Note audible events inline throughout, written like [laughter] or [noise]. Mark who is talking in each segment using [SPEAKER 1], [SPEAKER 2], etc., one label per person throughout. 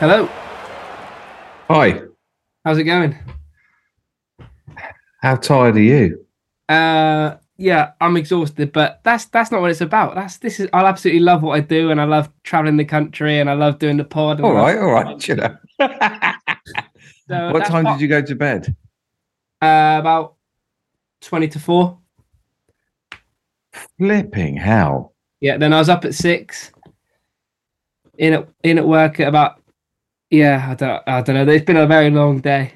[SPEAKER 1] Hello.
[SPEAKER 2] Hi.
[SPEAKER 1] How's it going?
[SPEAKER 2] How tired are you?
[SPEAKER 1] Uh, yeah, I'm exhausted, but that's that's not what it's about. That's this is I absolutely love what I do, and I love traveling the country, and I love doing the pod.
[SPEAKER 2] All right, all right. You know.
[SPEAKER 1] So [laughs]
[SPEAKER 2] what time
[SPEAKER 1] what-
[SPEAKER 2] did you go to bed?
[SPEAKER 1] Uh, about twenty to four.
[SPEAKER 2] Flipping hell.
[SPEAKER 1] Yeah. Then I was up at six. In at in at work at about. Yeah, I don't I don't know. It's been a very long day.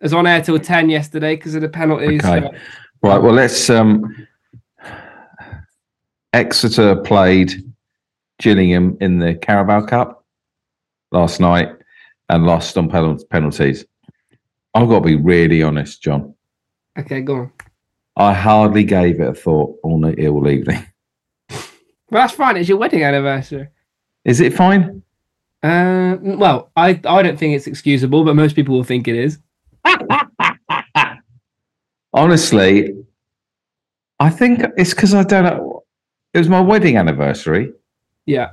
[SPEAKER 1] I was on air till ten yesterday because of the penalties.
[SPEAKER 2] Okay.
[SPEAKER 1] so-
[SPEAKER 2] Right. Well, let's. um Exeter played Gillingham in the Carabao Cup last night and lost on penalties. I've got to be really honest, John.
[SPEAKER 1] okay, go on.
[SPEAKER 2] I hardly gave it a thought all, the- all evening.
[SPEAKER 1] Well, that's fine. It's your wedding anniversary.
[SPEAKER 2] Is it fine?
[SPEAKER 1] Uh, well, I I don't think it's excusable, but most people will think it is. [laughs]
[SPEAKER 2] Honestly, I think it's because I don't know. It was my wedding anniversary.
[SPEAKER 1] Yeah.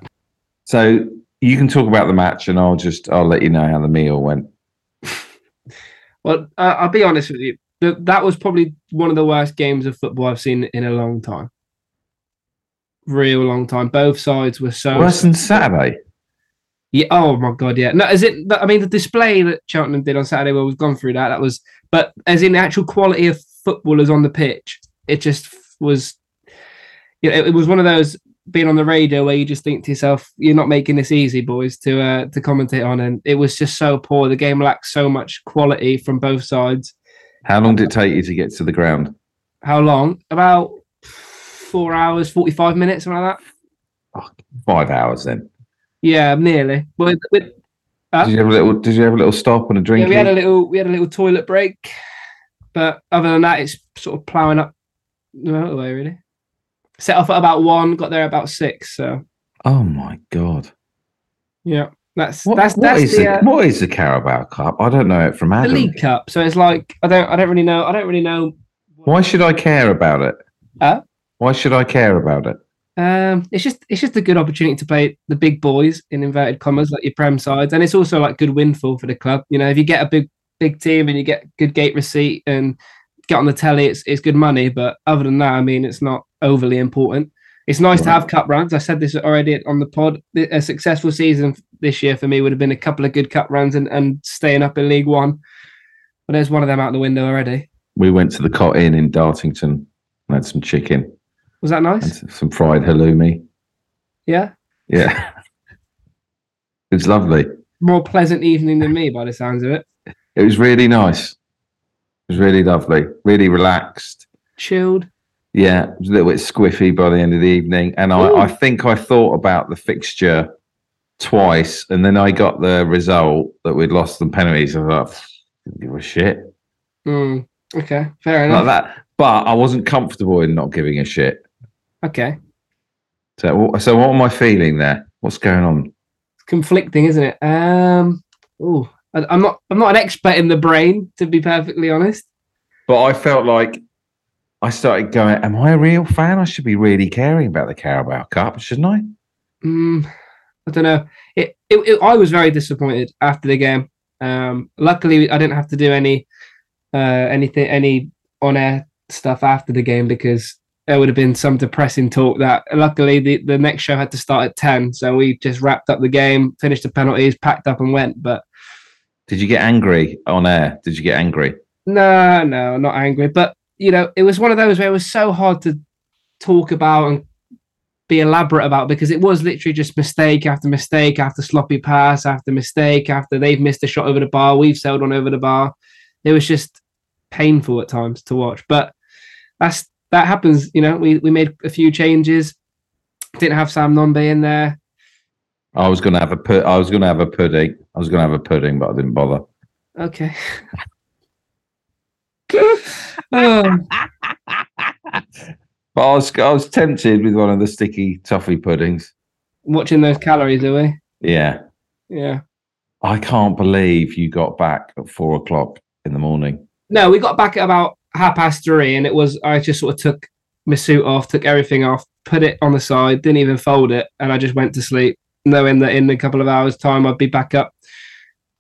[SPEAKER 2] So you can talk about the match, and I'll just I'll let you know how the meal went. [laughs]
[SPEAKER 1] Well, uh, I'll be honest with you. Th- that was probably one of the worst games of football I've seen in a long time. Real long time. Both sides were so.
[SPEAKER 2] Worse than Saturday.
[SPEAKER 1] Yeah. Oh my god. Yeah. No. As it. I mean, the display that Cheltenham did on Saturday, well, we've gone through that. That was. But as in the actual quality of footballers on the pitch, it just was. Yeah. It, it was one of those being on the radio where you just think to yourself, "You're not making this easy, boys, to uh, to commentate on." And it was just so poor. The game lacked so much quality from both sides.
[SPEAKER 2] How long did it take you to get to the ground?
[SPEAKER 1] How long? About four hours, forty-five minutes, something like that.
[SPEAKER 2] Five hours. Then
[SPEAKER 1] Yeah, nearly. With, Huh?
[SPEAKER 2] did you have a little? Did you have a little stop and a drink?
[SPEAKER 1] Yeah, we had a little we had a little toilet break, but other than that, it's sort of ploughing up the motorway. Really, set off at about one, got there about six. So
[SPEAKER 2] oh my god!
[SPEAKER 1] yeah, that's
[SPEAKER 2] What,
[SPEAKER 1] that's
[SPEAKER 2] what
[SPEAKER 1] that's
[SPEAKER 2] is
[SPEAKER 1] the,
[SPEAKER 2] the,
[SPEAKER 1] uh,
[SPEAKER 2] what is the Carabao Cup? I don't know it from
[SPEAKER 1] the
[SPEAKER 2] Adam.
[SPEAKER 1] League Cup. So it's like I don't I don't really know I don't really know.
[SPEAKER 2] Why should I care about it?
[SPEAKER 1] Huh?
[SPEAKER 2] Why should I care about it?
[SPEAKER 1] Um, it's just it's just a good opportunity to play the big boys in inverted commas, like your prem sides, and it's also like good windfall for the club. You know, if you get a big big team and you get good gate receipt and get on the telly, it's it's good money. But other than that, I mean, it's not overly important. It's nice to have cup runs. I said this already on the pod. A successful season this year for me would have been a couple of good cup runs and, and staying up in League One. But there's one of them out the window already.
[SPEAKER 2] We went to the Cott Inn in Dartington and had some chicken
[SPEAKER 1] Was that
[SPEAKER 2] and
[SPEAKER 1] nice?
[SPEAKER 2] some fried halloumi.
[SPEAKER 1] Yeah,
[SPEAKER 2] Yeah. [laughs] it's lovely.
[SPEAKER 1] more pleasant evening than me by the sounds of it.
[SPEAKER 2] It was really nice. It was really lovely, really relaxed.
[SPEAKER 1] Chilled.
[SPEAKER 2] Yeah, it was a little bit squiffy by the end of the evening. And I, I think I thought about the fixture twice, and then I got the result that we'd lost the penalties. I thought, didn't give a shit.
[SPEAKER 1] Mm, okay, fair enough.
[SPEAKER 2] Like that. But I wasn't comfortable in not giving a shit.
[SPEAKER 1] Okay,
[SPEAKER 2] So, so what am I feeling there? What's going on?
[SPEAKER 1] it's conflicting, isn't it? Um, oh, I'm not. I'm not an expert in the brain, to be perfectly honest.
[SPEAKER 2] But I felt like I started going, Am I a real fan? I should be really caring about the Carabao Cup, shouldn't I?
[SPEAKER 1] Mm, I don't know. It, it, it. I was very disappointed after the game. Um, luckily, I didn't have to do any, uh, anything, any on-air stuff after the game because there would have been some depressing talk. That luckily the the next show had to start at ten, so we just wrapped up the game, finished the penalties, packed up, and went. But
[SPEAKER 2] Did you get angry on air? Did you get angry?
[SPEAKER 1] No, no, not angry. But you know, it was one of those where it was so hard to talk about and be elaborate about because it was literally just mistake after mistake after sloppy pass after mistake after they've missed a shot over the bar, we've sailed on over the bar. It was just painful at times to watch. But that's that happens, you know. We we made a few changes. Didn't have Sam Nombe in there.
[SPEAKER 2] I was gonna have a put. I was gonna have a pudding. I was gonna have a pudding, but I didn't bother.
[SPEAKER 1] Okay. Oh, [laughs]
[SPEAKER 2] But I was, I was tempted with one of the sticky toffee puddings.
[SPEAKER 1] watching those calories, are we?
[SPEAKER 2] Yeah,
[SPEAKER 1] Yeah.
[SPEAKER 2] I can't believe you got back at four o'clock in the morning.
[SPEAKER 1] No, we got back at about half past three, and it was I just sort of took my suit off, took everything off, put it on the side, didn't even fold it, and I just went to sleep. knowing that in a couple of hours' time I'd be back up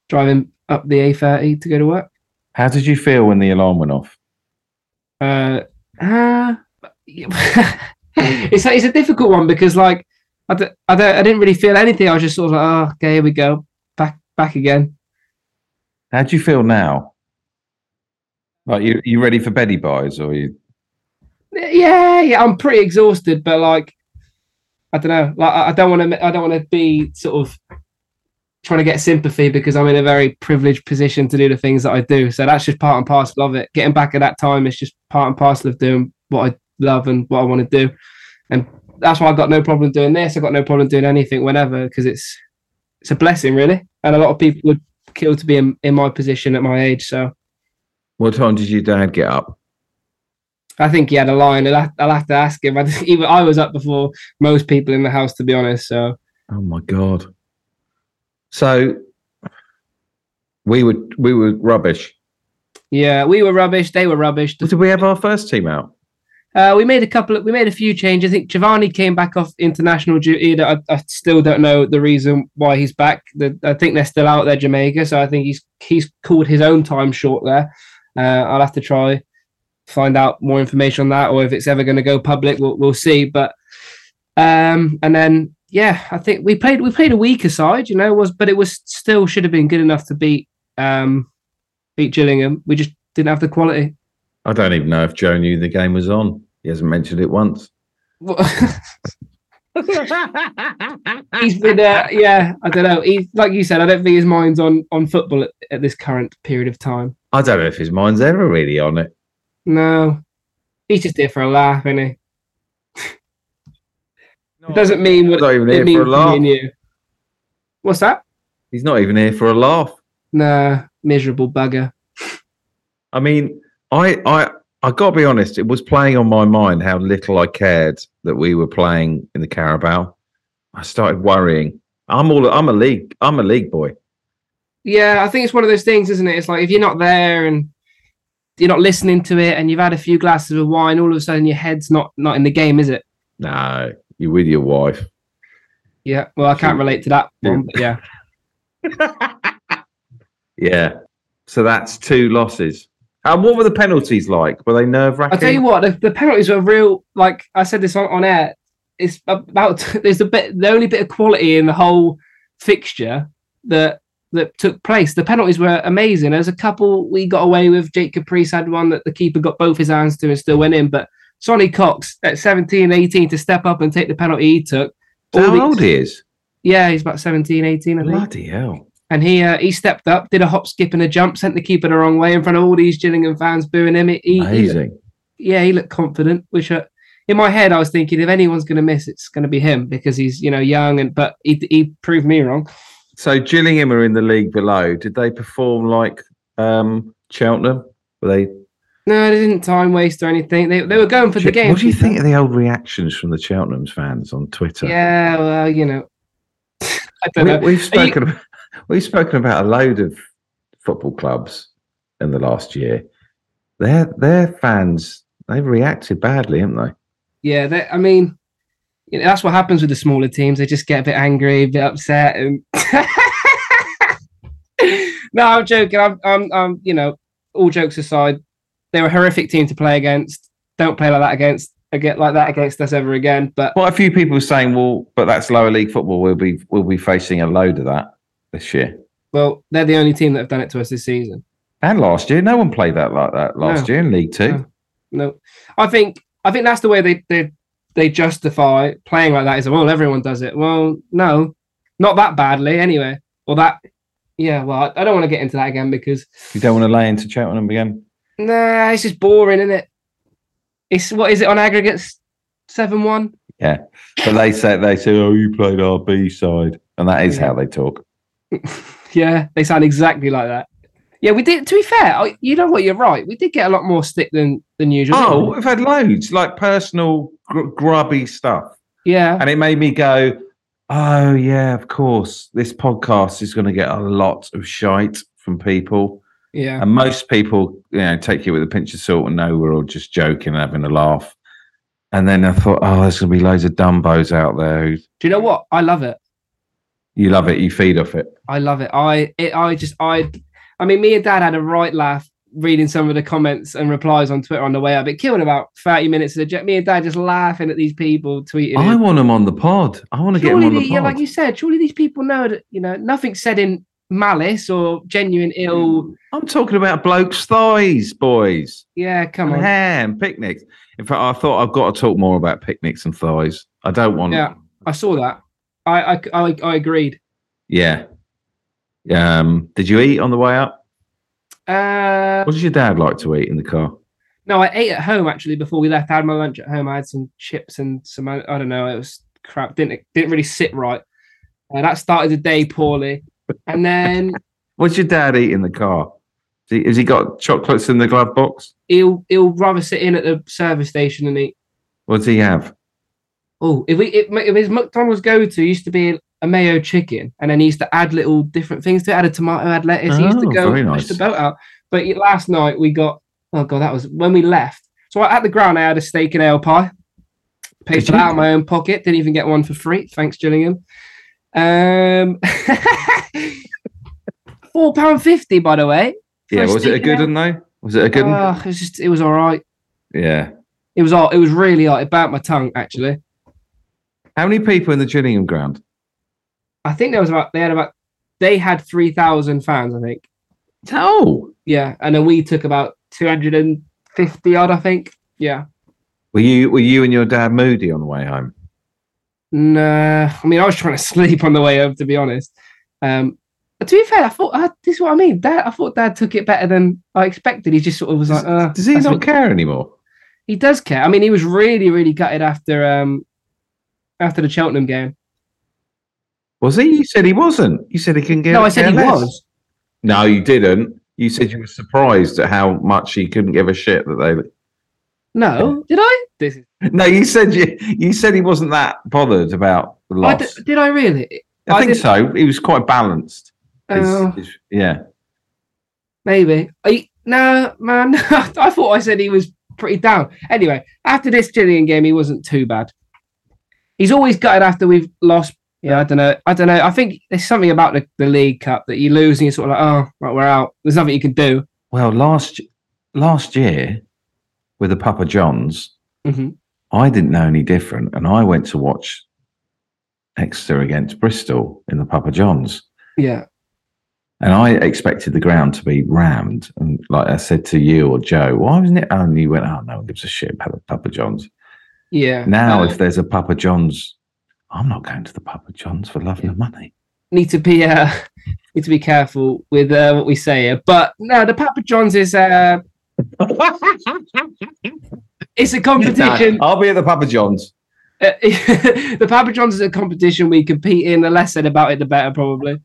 [SPEAKER 1] driving up the A30 to go to work.
[SPEAKER 2] How did you feel when the alarm went off?
[SPEAKER 1] Uh, uh [laughs] it's a, it's a difficult one because like I, d- I, don't, I didn't really feel anything. I was just sort of like, oh, okay, here we go, back back again.
[SPEAKER 2] How do you feel now? Like you you ready for beddy buys or you?
[SPEAKER 1] Yeah, yeah, I'm pretty exhausted, but like I don't know, like I don't want to I don't want to be sort of trying to get sympathy because I'm in a very privileged position to do the things that I do. So that's just part and parcel of it. Getting back at that time is just part and parcel of doing what I love and what I want to do. And that's why I've got no problem doing this. I've got no problem doing anything whenever because it's it's a blessing really. And a lot of people would kill to be in, in my position at my age. So
[SPEAKER 2] What time did your dad get up?
[SPEAKER 1] I think he had a line. I'll have, I'll have to ask him. [laughs] I, even I was up before most people in the house, to be honest. So
[SPEAKER 2] Oh my god! So we were we were rubbish.
[SPEAKER 1] yeah, we were rubbish. They were rubbish.
[SPEAKER 2] Did we have our first team out?
[SPEAKER 1] Uh, we made a couple. Of, we made a few changes. I think Jevani came back off international duty. I, I still don't know the reason why he's back. The, I think they're still out there, Jamaica. So I think he's he's called his own time short there. Uh, I'll have to try find out more information on that, or if it's ever going to go public, we'll, we'll see. But um, and then yeah, I think we played we played a weaker side, you know, was but it was still should have been good enough to beat um, beat Gillingham. We just didn't have the quality.
[SPEAKER 2] I don't even know if Joe knew the game was on. He hasn't mentioned it once. [laughs]
[SPEAKER 1] he's been uh, yeah i don't know he like you said i don't think his mind's on on football at, at this current period of time
[SPEAKER 2] I don't know if his mind's ever really on it.
[SPEAKER 1] no he's just here for a laugh isn't he [laughs] it doesn't mean what
[SPEAKER 2] not even
[SPEAKER 1] it
[SPEAKER 2] here
[SPEAKER 1] means
[SPEAKER 2] for a laugh.
[SPEAKER 1] me you what's that
[SPEAKER 2] He's not even here for a laugh.
[SPEAKER 1] nah miserable bugger
[SPEAKER 2] I mean, I I I got to be honest. It was playing on my mind how little I cared that we were playing in the Carabao. I started worrying. I'm all. I'm a league. I'm a league boy.
[SPEAKER 1] Yeah i think it's one of those things isn't it it's like if you're not there and you're not listening to it and you've had a few glasses of wine all of a sudden your head's not not in the game is it
[SPEAKER 2] No, you're with your wife.
[SPEAKER 1] yeah well i can't relate to that one but yeah [laughs]
[SPEAKER 2] Yeah. So that's two losses. And what were the penalties like? Were they nerve wracking?
[SPEAKER 1] I'll tell you what, the, the penalties were real. Like I said this on, on air, it's about [laughs] there's a bit the only bit of quality in the whole fixture that that took place. The penalties were amazing. There's a couple we got away with. Jake Caprice had one that the keeper got both his hands to and still went in. But Sonny Cox at 17, 18 to step up and take the penalty he took. All the-
[SPEAKER 2] how old he is?
[SPEAKER 1] Yeah, he's about 17, 18, I think.
[SPEAKER 2] Bloody hell!
[SPEAKER 1] And he uh, he stepped up, did a hop, skip, and a jump, sent the keeper the wrong way in front of all these Gillingham fans booing him. He, he,
[SPEAKER 2] Amazing.
[SPEAKER 1] yeah, he looked confident. Which uh, in my head, I was thinking if anyone's going to miss, it's going to be him because he's you know young and but he he proved me wrong.
[SPEAKER 2] So Gillingham are in the league below. Did they perform like um, Cheltenham? Were they?
[SPEAKER 1] No, they didn't time waste or anything. They they were going for the game.
[SPEAKER 2] What do you think of the old reactions from the Cheltenham's fans on Twitter?
[SPEAKER 1] Yeah, well, you know, [laughs] I don't
[SPEAKER 2] we,
[SPEAKER 1] know.
[SPEAKER 2] we've
[SPEAKER 1] Are you-
[SPEAKER 2] spoken. About, we've spoken about a load of football clubs in the last year. Their their fans they've reacted badly, haven't they?
[SPEAKER 1] Yeah, they, I mean, you know, that's what happens with the smaller teams. They just get a bit angry, a bit upset, and [laughs] no, I'm joking. I'm, I'm, I'm, you know, all jokes aside, they're a horrific team to play against. Don't play like that against, again, like that against us ever again. But
[SPEAKER 2] Quite a few people saying, "Well, but that's lower league football. We'll be we'll be facing a load of that this year
[SPEAKER 1] well, they're the only team that have done it to us this season.
[SPEAKER 2] and last year. No one played that like that last
[SPEAKER 1] No.
[SPEAKER 2] year in League Two.
[SPEAKER 1] No. No, I think, I think that's the way they they they justify playing like that. Is well, everyone does it. Well, no, not that badly anyway. Or that, yeah. Well, I, don't want to get into that again because
[SPEAKER 2] You don't want to lay into Cheltenham again.
[SPEAKER 1] Nah, it's just boring, isn't it? It's what is it on aggregates? Seven one.
[SPEAKER 2] Yeah, but they say they say, "Oh, you played our B side," and that is
[SPEAKER 1] Yeah.
[SPEAKER 2] how they talk. [laughs]
[SPEAKER 1] Yeah, they sound exactly like that. Yeah, we did. To be fair, you know what? You're right. We did get a lot more stick than than usual.
[SPEAKER 2] Oh,
[SPEAKER 1] we?
[SPEAKER 2] we've had loads like personal gr- grubby stuff.
[SPEAKER 1] yeah,
[SPEAKER 2] and it made me go, "Oh yeah, of course. This podcast is going to get a lot of shite from people,
[SPEAKER 1] yeah.
[SPEAKER 2] and most people, you know, take it with a pinch of salt and know we're all just joking and having a laugh." And then I thought, "Oh, there's going to be loads of dumbos out there."
[SPEAKER 1] Do you know what? I love it.
[SPEAKER 2] You love it. You feed off it.
[SPEAKER 1] I love it. I it, I just I I mean me and dad had a right laugh reading some of the comments and replies on Twitter on the way up. It killed about 30 minutes of the jet. Me and dad just laughing at these people tweeting.
[SPEAKER 2] I
[SPEAKER 1] in.
[SPEAKER 2] want them on the pod. I want to get them on the
[SPEAKER 1] the- yeah,
[SPEAKER 2] pod.
[SPEAKER 1] like you said, surely these people know that you know nothing said in malice or genuine ill.
[SPEAKER 2] I'm talking about blokes' thighs, boys.
[SPEAKER 1] Yeah, come
[SPEAKER 2] and
[SPEAKER 1] on.
[SPEAKER 2] and picnics. In fact, I thought I've got to talk more about picnics and thighs. I don't want.
[SPEAKER 1] Yeah, I saw that. I I I, I agreed.
[SPEAKER 2] Yeah. Um. Did you eat on the way up?
[SPEAKER 1] Uh,
[SPEAKER 2] What does your dad like to eat in the car?
[SPEAKER 1] no, I ate at home actually before we left. I had my lunch at home. I had some chips and some I don't know. It was crap. Didn't didn't really sit right. Uh, that started the day poorly, and then [laughs]
[SPEAKER 2] What does your dad eat in the car? Has he, has he got chocolates in the glove box?
[SPEAKER 1] he'll he'll rather sit in at the service station and eat.
[SPEAKER 2] What does he have?
[SPEAKER 1] Oh, if we if, if his McDonald's go to used to be a mayo chicken, and then he used to add little different things to it. Add a tomato, add lettuce. he used to
[SPEAKER 2] Oh,
[SPEAKER 1] go push
[SPEAKER 2] nice.
[SPEAKER 1] the boat out. But last night we got oh god, that was when we left. So at the ground, I had a steak and ale pie. Paid for that out of my own pocket. Didn't even get one for free. Thanks, Gillingham. Um, [laughs] four pound fifty, by the way.
[SPEAKER 2] Yeah, was it a good one though? Was it a good one?
[SPEAKER 1] Oh, it was just it was all right.
[SPEAKER 2] Yeah.
[SPEAKER 1] It was all it was really hot. It burnt my tongue actually.
[SPEAKER 2] How many people in the Gillingham ground?
[SPEAKER 1] I think there was about they had about they had three thousand fans. I think.
[SPEAKER 2] Oh,
[SPEAKER 1] Yeah, and then we took about two hundred and fifty odd. I think. Yeah.
[SPEAKER 2] were you were you and your dad moody on the way home?
[SPEAKER 1] Nah, I mean I was trying to [laughs] sleep on the way home to be honest. Um, to be fair, I thought uh, this is what I mean. Dad, I thought Dad took it better than I expected. He just sort of was like, uh,
[SPEAKER 2] Does he not
[SPEAKER 1] what-
[SPEAKER 2] care anymore?
[SPEAKER 1] He does care. I mean, he was really, really gutted after um after the Cheltenham game.
[SPEAKER 2] Was he? You said he wasn't. You said he can get.
[SPEAKER 1] no, I said he was.
[SPEAKER 2] No, you didn't. You said you were surprised at how much he couldn't give a shit that they.
[SPEAKER 1] No, did I? This is,
[SPEAKER 2] No, you said you you said he wasn't that bothered about the
[SPEAKER 1] I
[SPEAKER 2] loss.
[SPEAKER 1] d- did I really?
[SPEAKER 2] I,
[SPEAKER 1] I
[SPEAKER 2] think
[SPEAKER 1] did-
[SPEAKER 2] so. He was quite balanced. His-
[SPEAKER 1] oh.
[SPEAKER 2] his- yeah.
[SPEAKER 1] Maybe. I, no, man. [laughs] I thought I said he was pretty down. Anyway, after this Gillian game, he wasn't too bad. He's always gutted after we've lost. Yeah, I don't know. I don't know. I think there's something about the, the League Cup that you lose and you're sort of like, oh, right, we're out. There's nothing you can do.
[SPEAKER 2] Well, last last year with the Papa Johns,
[SPEAKER 1] hmm
[SPEAKER 2] I didn't know any different, and I went to watch Exeter against Bristol in the Papa Johns.
[SPEAKER 1] Yeah.
[SPEAKER 2] And I expected the ground to be rammed. And like I said to you or Joe, why wasn't it? And you went, oh, no one gives a shit about the Papa John's.
[SPEAKER 1] Yeah.
[SPEAKER 2] Now,
[SPEAKER 1] Uh,
[SPEAKER 2] if there's a Papa John's, I'm not going to the Papa John's for love and money.
[SPEAKER 1] need to be uh [laughs] need to be careful with uh, what we say here. But no, the Papa John's is uh [laughs] it's a competition.
[SPEAKER 2] No, I'll be at the Papa John's.
[SPEAKER 1] Uh, [laughs] the Papa John's is a competition we compete in. The less said about it, the better. Probably.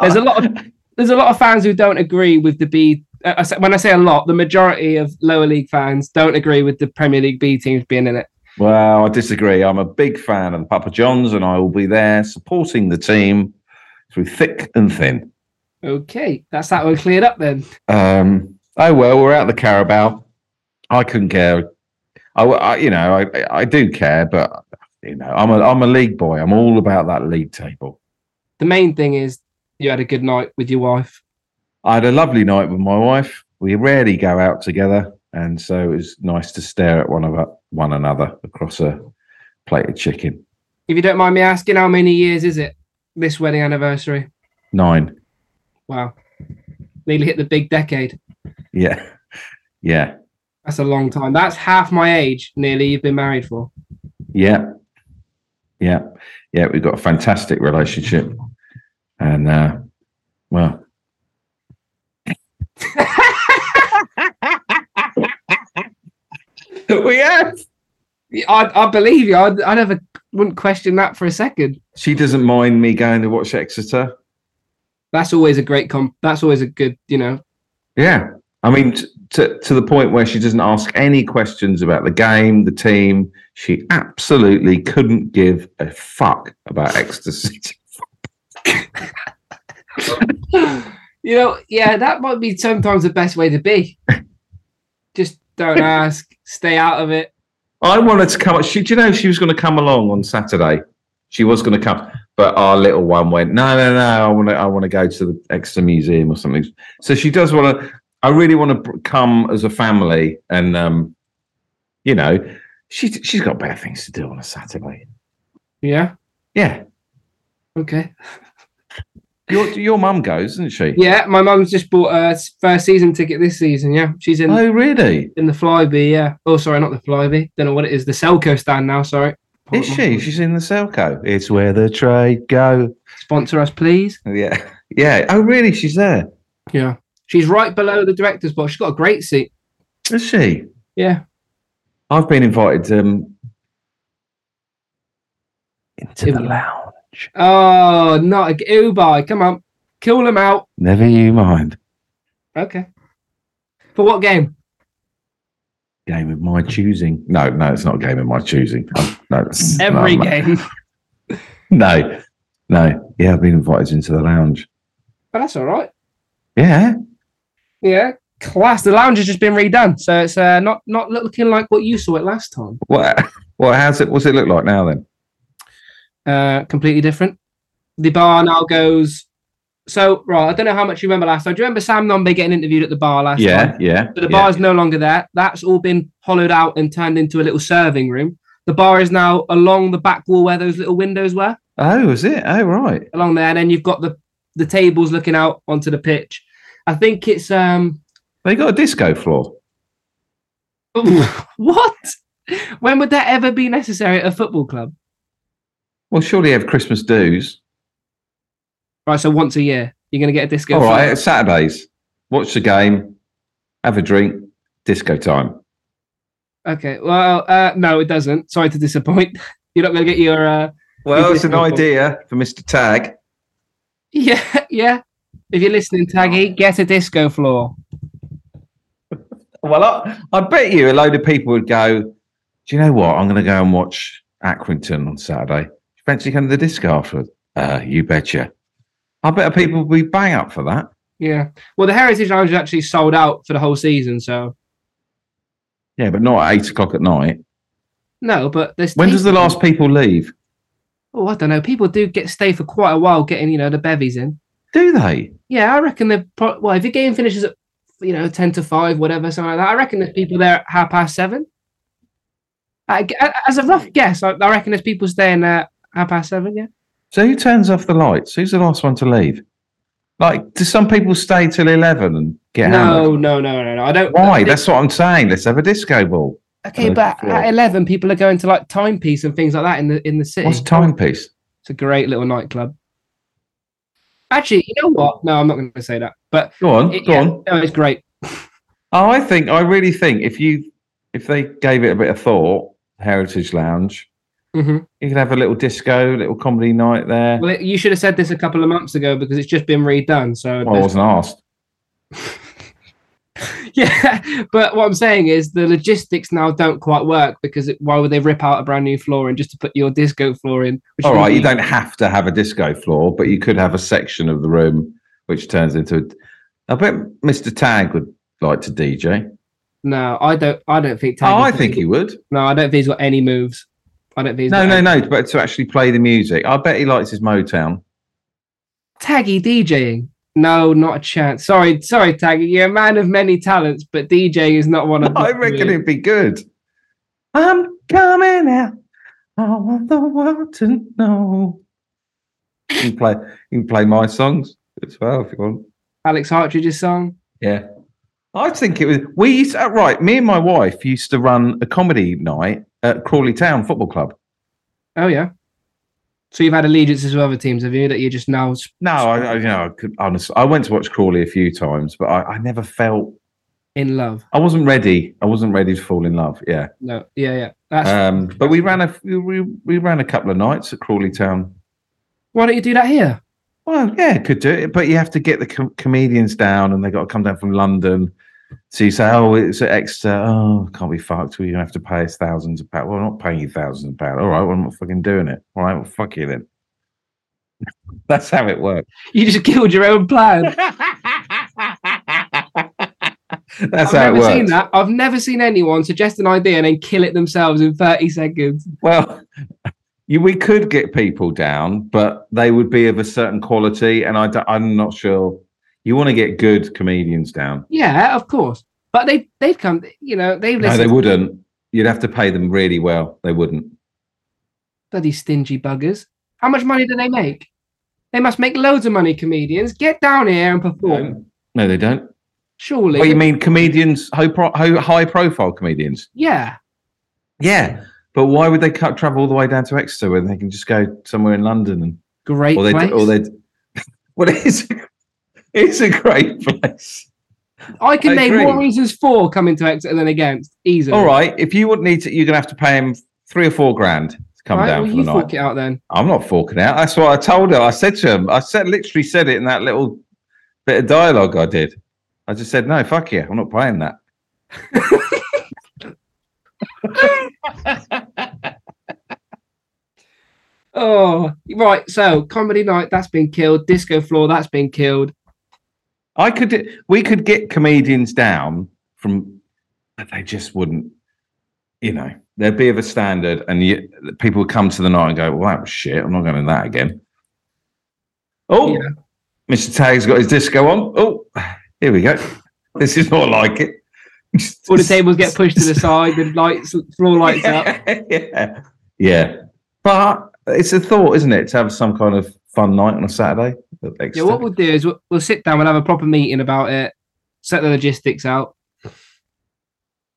[SPEAKER 1] There's a lot of there's a lot of fans who don't agree with the B. Uh, when I say a lot, the majority of lower league fans don't agree with the Premier League B teams being in it.
[SPEAKER 2] Well, I disagree. I'm a big fan of the Papa John's, and I will be there supporting the team through thick and thin.
[SPEAKER 1] Okay, that's that one cleared up then.
[SPEAKER 2] Um, oh well, we're out the Carabao. I couldn't care. I, I- you know, I, I do care, but you know, I'm a, I'm a league boy. I'm all about that league table.
[SPEAKER 1] The main thing is you had a good night with your wife.
[SPEAKER 2] I had a lovely night with my wife. We rarely go out together, and so it was nice to stare at one of one another across a plate of chicken.
[SPEAKER 1] If you don't mind me asking, how many years is it this wedding anniversary?
[SPEAKER 2] Nine,
[SPEAKER 1] Wow, nearly hit the big decade.
[SPEAKER 2] yeah, yeah,
[SPEAKER 1] That's a long time. That's half my age, nearly. You've been married for.
[SPEAKER 2] yeah, yeah, yeah. We've got a fantastic relationship, and uh, well, [laughs] we have.
[SPEAKER 1] I, I believe you. I, I never wouldn't question that for a second.
[SPEAKER 2] She doesn't mind me going to watch Exeter.
[SPEAKER 1] That's always a great comp. That's always a good, you know.
[SPEAKER 2] Yeah. I mean, t- to, to the point where she doesn't ask any questions about the game, the team. She absolutely couldn't give a fuck about Exeter City. [laughs] [laughs]
[SPEAKER 1] You know, yeah, that might be sometimes the best way to be. Just don't ask, stay out of it.
[SPEAKER 2] I wanted to come. She, do you know, she was going to come along on Saturday. She was going to come, But our little one went, no, no, no. I want to, I want to go to the Exeter Museum or something. So she does want to. I really want to come as a family, and um, you know, she she's got better things to do on a Saturday.
[SPEAKER 1] Yeah.
[SPEAKER 2] Yeah,
[SPEAKER 1] Okay.
[SPEAKER 2] Your your mum goes, isn't she?
[SPEAKER 1] Yeah, my mum's just bought a first season ticket this season. Yeah, she's in
[SPEAKER 2] Oh, really?
[SPEAKER 1] in the Flybe. Yeah. Oh, sorry, not the Flybe. Don't know what it is. The Selco stand now. Sorry.
[SPEAKER 2] Is she? She's in the Selco. It's where the trade go.
[SPEAKER 1] Sponsor us, please.
[SPEAKER 2] Yeah, yeah. Oh, really? She's there.
[SPEAKER 1] Yeah. She's right below the director's box. She's got a great seat.
[SPEAKER 2] Is she?
[SPEAKER 1] Yeah.
[SPEAKER 2] I've been invited um, into
[SPEAKER 1] the
[SPEAKER 2] lounge.
[SPEAKER 1] Oh, not a Ubai. Come on. Kill them out.
[SPEAKER 2] Never you mind.
[SPEAKER 1] Okay. For what game?
[SPEAKER 2] Game of my choosing. No, no, it's not a game of my choosing. Oh, no, it's-
[SPEAKER 1] Every
[SPEAKER 2] no,
[SPEAKER 1] game. [laughs]
[SPEAKER 2] No, no. Yeah, I've been invited into the lounge.
[SPEAKER 1] But that's all right.
[SPEAKER 2] Yeah.
[SPEAKER 1] Yeah. Class. The lounge has just been redone. So it's uh, not not looking like what you saw it last time.
[SPEAKER 2] What? What? How's it? What's it look like now then?
[SPEAKER 1] Uh, completely different. The bar now goes. So, right, I don't know how much you remember last time. Do you remember Sam Nombe getting interviewed at the bar last
[SPEAKER 2] Yeah,
[SPEAKER 1] time?
[SPEAKER 2] yeah.
[SPEAKER 1] But the
[SPEAKER 2] yeah.
[SPEAKER 1] bar is no longer there. That's all been hollowed out and turned into a little serving room. The bar is now along the back wall where those little windows were,
[SPEAKER 2] Oh, is it? Oh, right.
[SPEAKER 1] along there. And then you've got the, the tables looking out onto the pitch. I think it's um
[SPEAKER 2] They got a disco floor. [laughs]
[SPEAKER 1] what? When would that ever be necessary at a football club?
[SPEAKER 2] Well, surely you have Christmas dues.
[SPEAKER 1] Right, so once a year you're going to get a disco.
[SPEAKER 2] All right, Saturdays. Watch the game, have a drink, disco time.
[SPEAKER 1] Okay. Well, uh, no, it doesn't. Sorry to disappoint. [laughs] You're not going to get your. Uh...
[SPEAKER 2] Well, it's an idea for Mr. Tagg.
[SPEAKER 1] Yeah, [laughs] yeah. If you're listening, Taggy, get a disco floor.
[SPEAKER 2] Well, I, I bet you a load of people would go, Do you know what? I'm going to go and watch Accrington on Saturday. Fancy going to the disco afterwards? Uh, you betcha. I bet people would be bang up for that.
[SPEAKER 1] Yeah. Well, the Heritage Lounge is actually sold out for the whole season. So
[SPEAKER 2] Yeah, but not at eight o'clock at night.
[SPEAKER 1] no, but there's.
[SPEAKER 2] When does the last people leave?
[SPEAKER 1] Oh, I don't know. People do get stay for quite a while, getting you know the bevies in.
[SPEAKER 2] Do they?
[SPEAKER 1] Yeah, I reckon they're. Pro- well, if your game finishes at you know ten to five, whatever, something like that, I reckon there's people there at half past seven. I, as a rough guess, I, I reckon there's people staying there half past seven. Yeah.
[SPEAKER 2] So who turns off the lights? Who's the last one to leave? Like, do some people stay till eleven and get
[SPEAKER 1] No,
[SPEAKER 2] hammered?
[SPEAKER 1] no, no, no, no. I don't.
[SPEAKER 2] Why? That's what I'm saying. Let's have a disco ball.
[SPEAKER 1] okay,
[SPEAKER 2] on
[SPEAKER 1] but
[SPEAKER 2] floor.
[SPEAKER 1] at eleven, people are going to like timepiece and things like that in the in the city.
[SPEAKER 2] What's timepiece?
[SPEAKER 1] It's a great little nightclub. Actually, you know what? No, I'm not going to say that. But
[SPEAKER 2] Go on,
[SPEAKER 1] it-
[SPEAKER 2] go
[SPEAKER 1] yeah,
[SPEAKER 2] on.
[SPEAKER 1] no, it's great.
[SPEAKER 2] Oh, I think I really think if you if they gave it a bit of thought, Heritage Lounge,
[SPEAKER 1] hmm
[SPEAKER 2] you could have a little disco, little comedy night there.
[SPEAKER 1] Well, it, you should have said this a couple of months ago because it's just been redone. So
[SPEAKER 2] Well, I wasn't asked. [laughs]
[SPEAKER 1] yeah, but what I'm saying is the logistics now don't quite work because it, why would they rip out a brand new floor and just to put your disco floor in?
[SPEAKER 2] All
[SPEAKER 1] be-
[SPEAKER 2] you don't have to have a disco floor, but you could have a section of the room which turns into. I bet Mr. Tagg would like to DJ.
[SPEAKER 1] No, I don't. I don't think.
[SPEAKER 2] Tagg
[SPEAKER 1] Oh,
[SPEAKER 2] I think he would.
[SPEAKER 1] No, I don't think he's got any moves. I don't think. He's
[SPEAKER 2] No, no, no. But to actually play the music, I bet he likes his Motown.
[SPEAKER 1] Taggy DJing. No, not a chance. Sorry, sorry, Taggy. You're a man of many talents, but DJ is not one of [laughs] them.
[SPEAKER 2] I reckon it'd be good. I'm coming out. I want the world to know. You can play. You can play my songs as well if you want.
[SPEAKER 1] Alex Hartridge's song.
[SPEAKER 2] Yeah. I think it was. We used to, right. Me and my wife used to run a comedy night at Crawley Town Football Club.
[SPEAKER 1] Oh yeah. So you've had allegiances with other teams, have you? That you just now.
[SPEAKER 2] No, I, I you know, I could honestly. I went to watch Crawley a few times, but I, I never felt.
[SPEAKER 1] in love.
[SPEAKER 2] I wasn't ready. I wasn't ready to fall in love. Yeah.
[SPEAKER 1] No, yeah, yeah. That's
[SPEAKER 2] Um, but we ran a we, we ran a couple of nights at Crawley Town.
[SPEAKER 1] why don't you do that here?
[SPEAKER 2] Well, yeah, could do it, but you have to get the com- comedians down, and they got to come down from London. So you say, "Oh, it's at Exeter. Oh, can't be fucked. Well, you have to pay us thousands of pounds. Well, I'm not paying you thousands of pounds. All right, well, I'm not fucking doing it. All right, well, fuck you then. [laughs] That's how it works.
[SPEAKER 1] You just killed your own plan. [laughs]
[SPEAKER 2] That's
[SPEAKER 1] I've
[SPEAKER 2] how it
[SPEAKER 1] never
[SPEAKER 2] works.
[SPEAKER 1] seen that. I've never seen anyone suggest an idea and then kill it themselves in 30 seconds.
[SPEAKER 2] Well, [laughs] You, we could get people down, but they would be of a certain quality, and I I'm not sure. You want to get good comedians down?
[SPEAKER 1] Yeah, of course. But they they've come. You know, they've
[SPEAKER 2] No, they wouldn't. You'd have to pay them really well. They wouldn't.
[SPEAKER 1] bloody stingy buggers. How much money do they make? They must make loads of money. Comedians, get down here and perform.
[SPEAKER 2] No, they don't.
[SPEAKER 1] Surely.
[SPEAKER 2] What you mean, comedians, high, pro, high high profile comedians?
[SPEAKER 1] Yeah.
[SPEAKER 2] Yeah, but why would they cut travel all the way down to Exeter when they can just go somewhere in London and
[SPEAKER 1] Great
[SPEAKER 2] or they
[SPEAKER 1] place.
[SPEAKER 2] or they? [laughs] Well, it's [laughs] it's a great place.
[SPEAKER 1] I can
[SPEAKER 2] I
[SPEAKER 1] name
[SPEAKER 2] agree.
[SPEAKER 1] more reasons for coming to Exeter than against. Easily.
[SPEAKER 2] All right, if you would need to, you're gonna have to pay him three or four grand to come
[SPEAKER 1] Right,
[SPEAKER 2] down
[SPEAKER 1] well,
[SPEAKER 2] for the
[SPEAKER 1] fork it out then.
[SPEAKER 2] I'm not forking out. That's what I told her. I said to him. I said literally said it in that little bit of dialogue I did. I just said no, fuck you. I'm not paying that. [laughs]
[SPEAKER 1] Oh, right. So comedy night that's been killed. Disco floor that's been killed.
[SPEAKER 2] I could. We could get comedians down from, but they just wouldn't. You know, there'd be of a standard, and you, people would come to the night and go, "Well, that was shit. I'm not going to that again." Oh,
[SPEAKER 1] Yeah.
[SPEAKER 2] Mr. Tagg's got his disco on. Oh, here we go. This is more like it.
[SPEAKER 1] All the tables get pushed to the side. The lights, floor lights up. [laughs]
[SPEAKER 2] yeah, yeah. But it's a thought, isn't it, to have some kind of fun night on a Saturday?
[SPEAKER 1] Yeah. What we'll do is we'll, we'll sit down. We'll have a proper meeting about it. Set the logistics out. [laughs]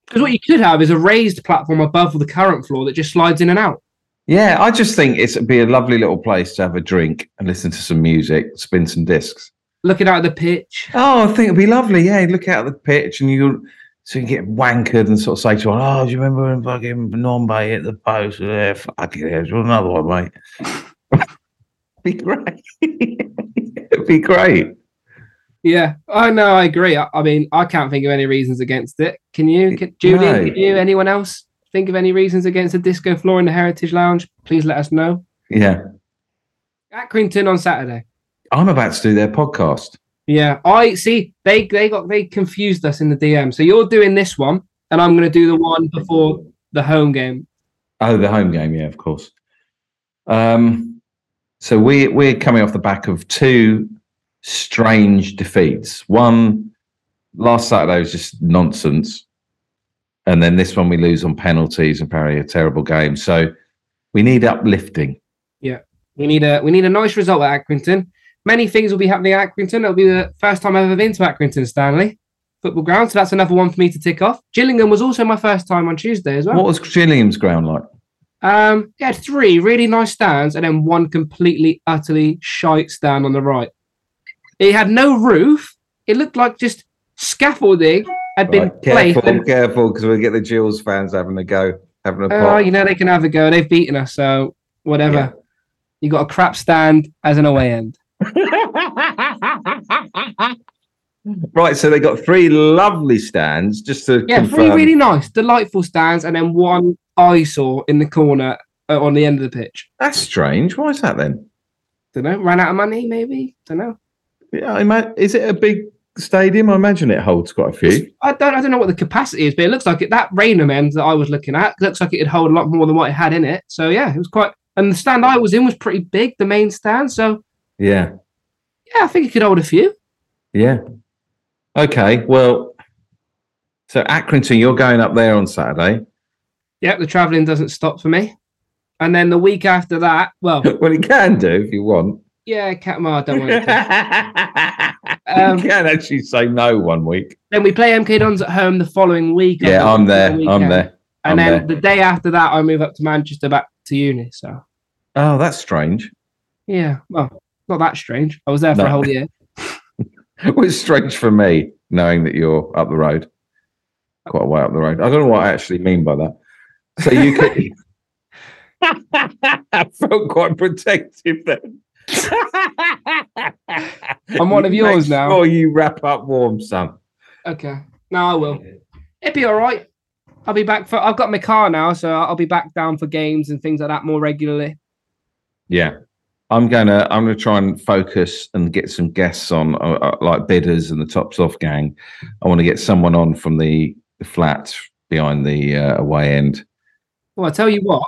[SPEAKER 1] Because what you could have is a raised platform above the current floor that just slides in and out.
[SPEAKER 2] Yeah, I just think it's, it'd be a lovely little place to have a drink and listen to some music, spin some discs.
[SPEAKER 1] Looking out at the pitch.
[SPEAKER 2] Oh, I think it'd be lovely. Yeah, you look out at the pitch and you so you get wankered and sort of say to one, "Oh, do you remember when fucking Nombe hit the post? Yeah, fuck it, there's another one, mate." [laughs] be great. [laughs] it'd be great.
[SPEAKER 1] Yeah, I know. I agree. I, I mean, I can't think of any reasons against it. Can you, can, Julie?
[SPEAKER 2] No.
[SPEAKER 1] Can you? Anyone else think of any reasons against the disco floor in the Heritage Lounge? Please let us know.
[SPEAKER 2] Yeah, At
[SPEAKER 1] Accrington on Saturday.
[SPEAKER 2] I'm about to do their podcast.
[SPEAKER 1] Yeah, I see. They they got they confused us in the DM. So you're doing this one, and I'm going to do the one before the home game.
[SPEAKER 2] Oh, the home game, yeah, of course. Um, so we we're coming off the back of two strange defeats. One last Saturday was just nonsense, and then this one we lose on penalties and apparently a terrible game. So we need uplifting.
[SPEAKER 1] Yeah, we need a we need a nice result at Accrington. Many things will be happening at Accrington. It'll be the first time I've ever been to Accrington, Stanley football ground. So that's another one for me to tick off. Gillingham was also my first time on Tuesday as well.
[SPEAKER 2] What was Gillingham's ground like?
[SPEAKER 1] Um, it had three really nice stands and then one completely, utterly shite stand on the right. It had no roof. It looked like just scaffolding had been
[SPEAKER 2] Right,
[SPEAKER 1] placed.
[SPEAKER 2] careful,
[SPEAKER 1] and-
[SPEAKER 2] careful, because we'll get the Gills fans having a go, having a
[SPEAKER 1] Oh, you know they can have a go. They've beaten us, so whatever.
[SPEAKER 2] Yeah.
[SPEAKER 1] You got a crap stand as an away end. [laughs]
[SPEAKER 2] right, so they got three lovely stands just to
[SPEAKER 1] Yeah,
[SPEAKER 2] confirm.
[SPEAKER 1] three really nice, delightful stands, and then one eyesore in the corner uh, on the end of the pitch.
[SPEAKER 2] That's strange. Why is that then?
[SPEAKER 1] Don't know. Ran out of money, maybe. Don't know.
[SPEAKER 2] Yeah, I ima- is it a big stadium? I imagine it holds quite a few.
[SPEAKER 1] I don't. I don't know what the capacity is, but it looks like it. That Rainham end that I was looking at looks like it'd hold a lot more than what it had in it. So yeah, it was quite. And the stand I was in was pretty big, the main stand. So
[SPEAKER 2] Yeah,
[SPEAKER 1] yeah, I think it could hold a few.
[SPEAKER 2] yeah. Okay, well, so Accrington, you're going up there on Saturday.
[SPEAKER 1] Yeah, the travelling doesn't stop for me. And then the week after that, well, [laughs]
[SPEAKER 2] well, you can do if you want.
[SPEAKER 1] yeah, Catmar, I don't want [laughs]
[SPEAKER 2] you
[SPEAKER 1] it. Um,
[SPEAKER 2] can actually say no one week.
[SPEAKER 1] then we play MK Dons at home the following week.
[SPEAKER 2] Yeah, I'm
[SPEAKER 1] the
[SPEAKER 2] there. I'm there.
[SPEAKER 1] And
[SPEAKER 2] I'm
[SPEAKER 1] then
[SPEAKER 2] there.
[SPEAKER 1] the day after that, I move up to Manchester back to uni. So
[SPEAKER 2] Oh, that's strange.
[SPEAKER 1] yeah, well, not that strange. I was there for
[SPEAKER 2] No.
[SPEAKER 1] a whole year. [laughs] [laughs]
[SPEAKER 2] It was strange for me knowing that you're up the road, quite a way up the road. I don't know what I actually mean by that. So you could. [laughs] [laughs] I felt quite protective then.
[SPEAKER 1] I'm one of yours
[SPEAKER 2] Make
[SPEAKER 1] now.
[SPEAKER 2] Sure, you wrap up warm, son.
[SPEAKER 1] Okay, no, I will. It'd be all right. I'll be back for. I've got my car now, so I'll be back down for games and things like that more regularly.
[SPEAKER 2] Yeah, I'm gonna. I'm gonna try and focus and get some guests on, uh, uh, like bidders and the tops off gang. I want to get someone on from the, the flat behind the uh, away end.
[SPEAKER 1] Well, I tell you what,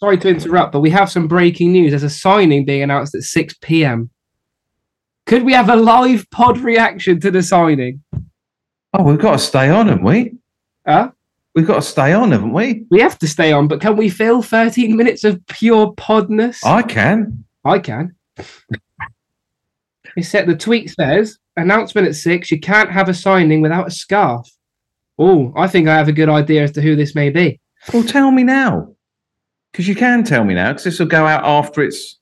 [SPEAKER 1] Sorry to interrupt, but we have some breaking news. There's a signing being announced at 6 p.m. Could we have a live pod reaction to the signing?
[SPEAKER 2] Oh, we've got to stay on, haven't we?
[SPEAKER 1] Huh?
[SPEAKER 2] We've got to stay on, haven't we?
[SPEAKER 1] We have to stay on, but can we fill 13 minutes of pure podness?
[SPEAKER 2] I can.
[SPEAKER 1] I can. He said the tweet says announcement at six. You can't have a signing without a scarf. Oh, I think I have a good idea as to who this may be.
[SPEAKER 2] Well, tell me now. Because you can tell me now, because this will go out after it's.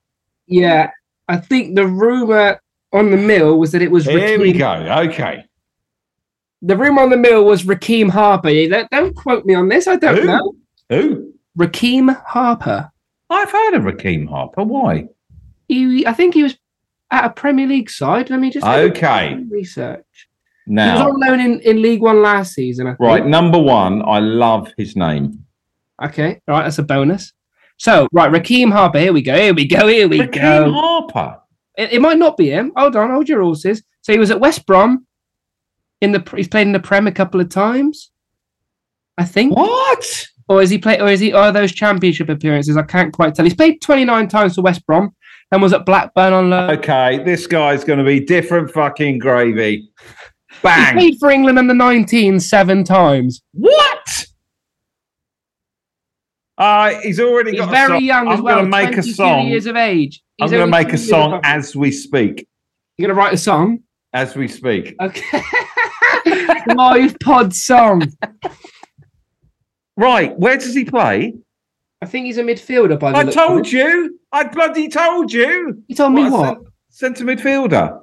[SPEAKER 1] Yeah, I think the rumor on the mill was that it was.
[SPEAKER 2] Here we go. Okay.
[SPEAKER 1] The rumor on the mill was Rekeem Harper. Don't, don't quote me on this. I don't
[SPEAKER 2] Who?
[SPEAKER 1] know.
[SPEAKER 2] Who?
[SPEAKER 1] Rekeem Harper.
[SPEAKER 2] I've heard of Rekeem Harper. Why?
[SPEAKER 1] He, I think he was at a Premier League side. Let me just
[SPEAKER 2] Okay.
[SPEAKER 1] research. He was
[SPEAKER 2] Now,
[SPEAKER 1] on loan in, in League One last season. I think.
[SPEAKER 2] right. Number one, I love his name.
[SPEAKER 1] Okay. All right. That's a bonus. So, right, Rekeem Harper. Here we go. Here we go. Here we
[SPEAKER 2] Rekeem
[SPEAKER 1] go.
[SPEAKER 2] Harper.
[SPEAKER 1] It, it might not be him. Hold on. Hold your horses. So he was at West Brom. In the he's played in the Prem a couple of times. I think.
[SPEAKER 2] What?
[SPEAKER 1] Or is he play? Or is he? Are those Championship appearances? I can't quite tell. He's played 29 times for West Brom and was at Blackburn on loan.
[SPEAKER 2] Okay, this guy's going to be different fucking gravy.
[SPEAKER 1] He
[SPEAKER 2] Bang.
[SPEAKER 1] played for England under 19 seven times.
[SPEAKER 2] What? Uh, he's already
[SPEAKER 1] He's
[SPEAKER 2] got a
[SPEAKER 1] very
[SPEAKER 2] song.
[SPEAKER 1] young as
[SPEAKER 2] I'm
[SPEAKER 1] well.
[SPEAKER 2] going to make a song.
[SPEAKER 1] years of age.
[SPEAKER 2] I'm going to make a song as we speak.
[SPEAKER 1] You're going to write a song.
[SPEAKER 2] As we speak.
[SPEAKER 1] Okay. [laughs] Live pod song.
[SPEAKER 2] Right, where does he play?
[SPEAKER 1] I think he's a midfielder by the
[SPEAKER 2] I
[SPEAKER 1] looks of
[SPEAKER 2] told
[SPEAKER 1] it.
[SPEAKER 2] you. I bloody told you.
[SPEAKER 1] You told me
[SPEAKER 2] What? Centre midfielder.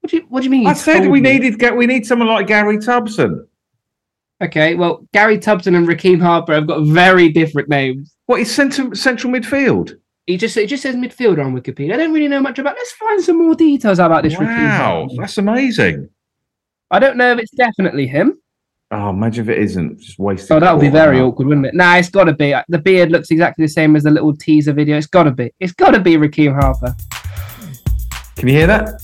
[SPEAKER 1] What do you What do you mean?
[SPEAKER 2] I
[SPEAKER 1] you
[SPEAKER 2] said
[SPEAKER 1] told
[SPEAKER 2] we
[SPEAKER 1] me?
[SPEAKER 2] needed get we need someone like Gary Tubson.
[SPEAKER 1] Okay, well, Gary Tubson and Rekeem Harper have got very different names.
[SPEAKER 2] What is centre central midfield?
[SPEAKER 1] He just it just says midfielder on Wikipedia. I don't really know much about. Let's find some more details about this.
[SPEAKER 2] Wow, that's amazing.
[SPEAKER 1] I don't know if it's definitely him.
[SPEAKER 2] Oh, imagine if it isn't. Just wasting.
[SPEAKER 1] Oh, that would be very awkward, wouldn't it? Nah, it's got to be. The beard looks exactly the same as the little teaser video. It's got to be. It's got to be Rekeem Harper.
[SPEAKER 2] Can you hear that?